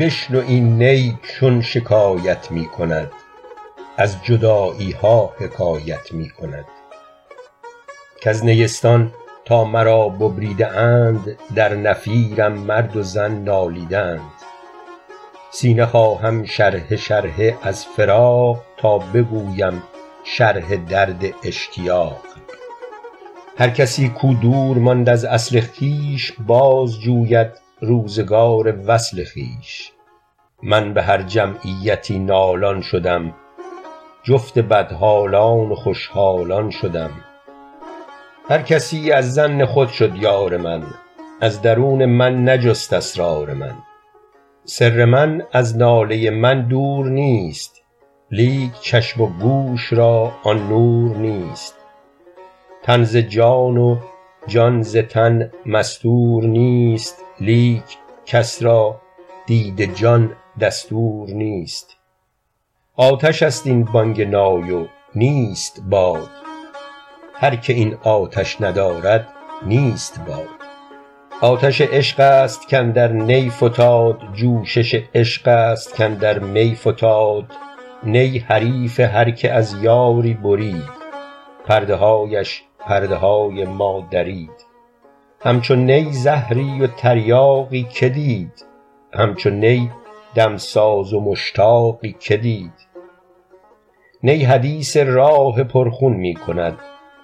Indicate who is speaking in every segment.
Speaker 1: بشنو این نی چون شکایت می کند. از جدایی ها حکایت می کند. کز نیستان تا مرا ببریده اند در نفیرم مرد و زن نالیده اند سینه خواهم شرحه شرحه از فراق تا بگویم شرح درد اشتیاق. هر کسی کو دور ماند از اصل خویش باز جوید روزگار وصل خویش. من به هر جمعیتی نالان شدم. جفت بدحالان و خوشحالان شدم. هر کسی از ظن خود شد یار من از درون من نجست اسرار من. سر من از ناله من دور نیست لیک چشم و گوش را آن نور نیست. تن ز جان و جان ز تن مستور نیست لیک کس را دید جان دستور نیست. آتش است این بانگ نای و نیست باد. هر که این آتش ندارد نیست باد. آتش عشق است کاندر نی فتاد جوشش عشق است کاندر می فتاد نی حریف هر که از یاری برید پرده هایش پرده های ما درید. همچو نی زهری و تریاقی که دید. همچو نی دمساز و مشتاقی که دید. نی حدیث راه پرخون می کند.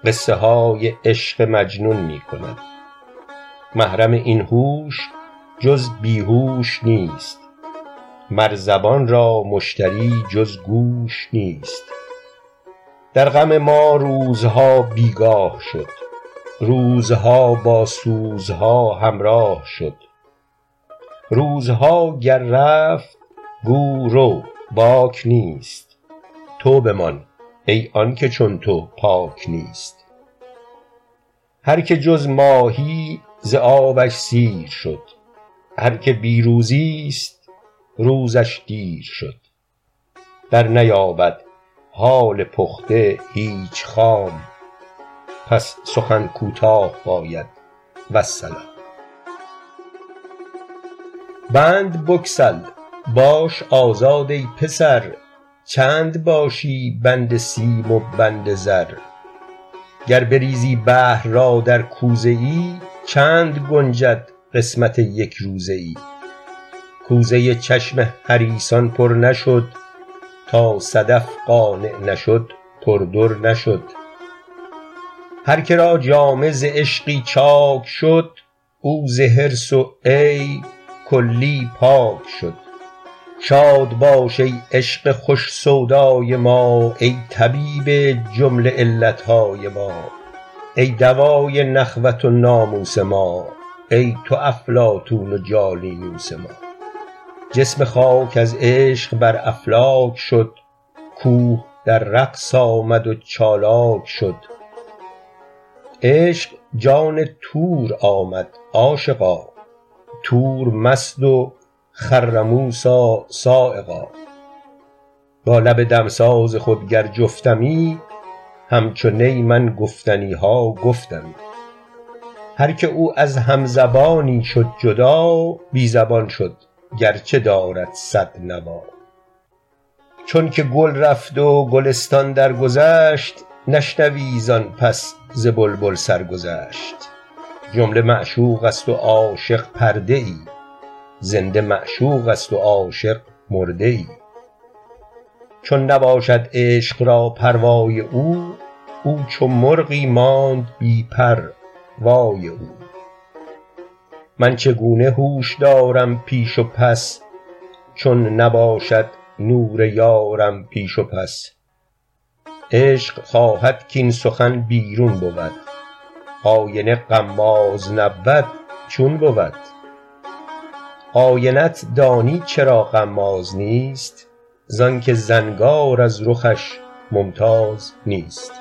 Speaker 1: قصه های عشق مجنون می کند. محرم این هوش جز بی هوش نیست. مر زبان را مشتری جز گوش نیست. در غم ما روزها بی گاه شد. روزها با سوزها همراه شد. روزها گر رفت گو رو باک نیست. تو بمان ای آن که چون تو پاک نیست. هر که جز ماهی ز آبش سیر شد. هر که بی روزیست روزش دیر شد. در نیابد حال پخته هیچ خام. پس سخن کوتاه باید. والسلام. بند بگسل باش آزاد ای پسر. چند باشی بند سیم و بند زر. گر بریزی بحر را در کوزه ای چند گنجد قسمت یک روزه ای. کوزه چشم حریصان پر نشد تا صدف قانع نشد پردر نشد. هر که را جامه ز عشقی چاک شد او ز حرص و عیب کلی پاک شد. شاد باش ای عشق خوش سودای ما ای طبیب جمله علت های ما. ای دوای نخوت و ناموس ما ای تو افلاطون و جالینوس ما. جسم خاک از عشق بر افلاک شد کوه در رقص آمد و چالاک شد. عشق جان طور آمد عاشقا. طور مست و خر موسی صاعقا با لب دمساز خود گر جفتمی همچو نی من گفتنی ها گفتمی. هر که او از همزبانی شد جدا بی زبان شد. گرچه دارد صد نوا. چونک گل رفت و گلستان درگذشت نشنوی زان پس ز بلبل سرگذشت. جمله معشوق است و عاشق پرده ای زنده معشوق است و عاشق مرده ای چون نباشد عشق را پروای او او چو مرغی ماند بی پر وای او. من چگونه هوش دارم پیش و پس؟ چون نباشد نور یارم پیش و پس. عشق خواهد کاین سخن بیرون بود. آینه غماز نبود چون بود. آینت دانی چرا غماز نیست؟ زانک زنگار از رخش ممتاز نیست.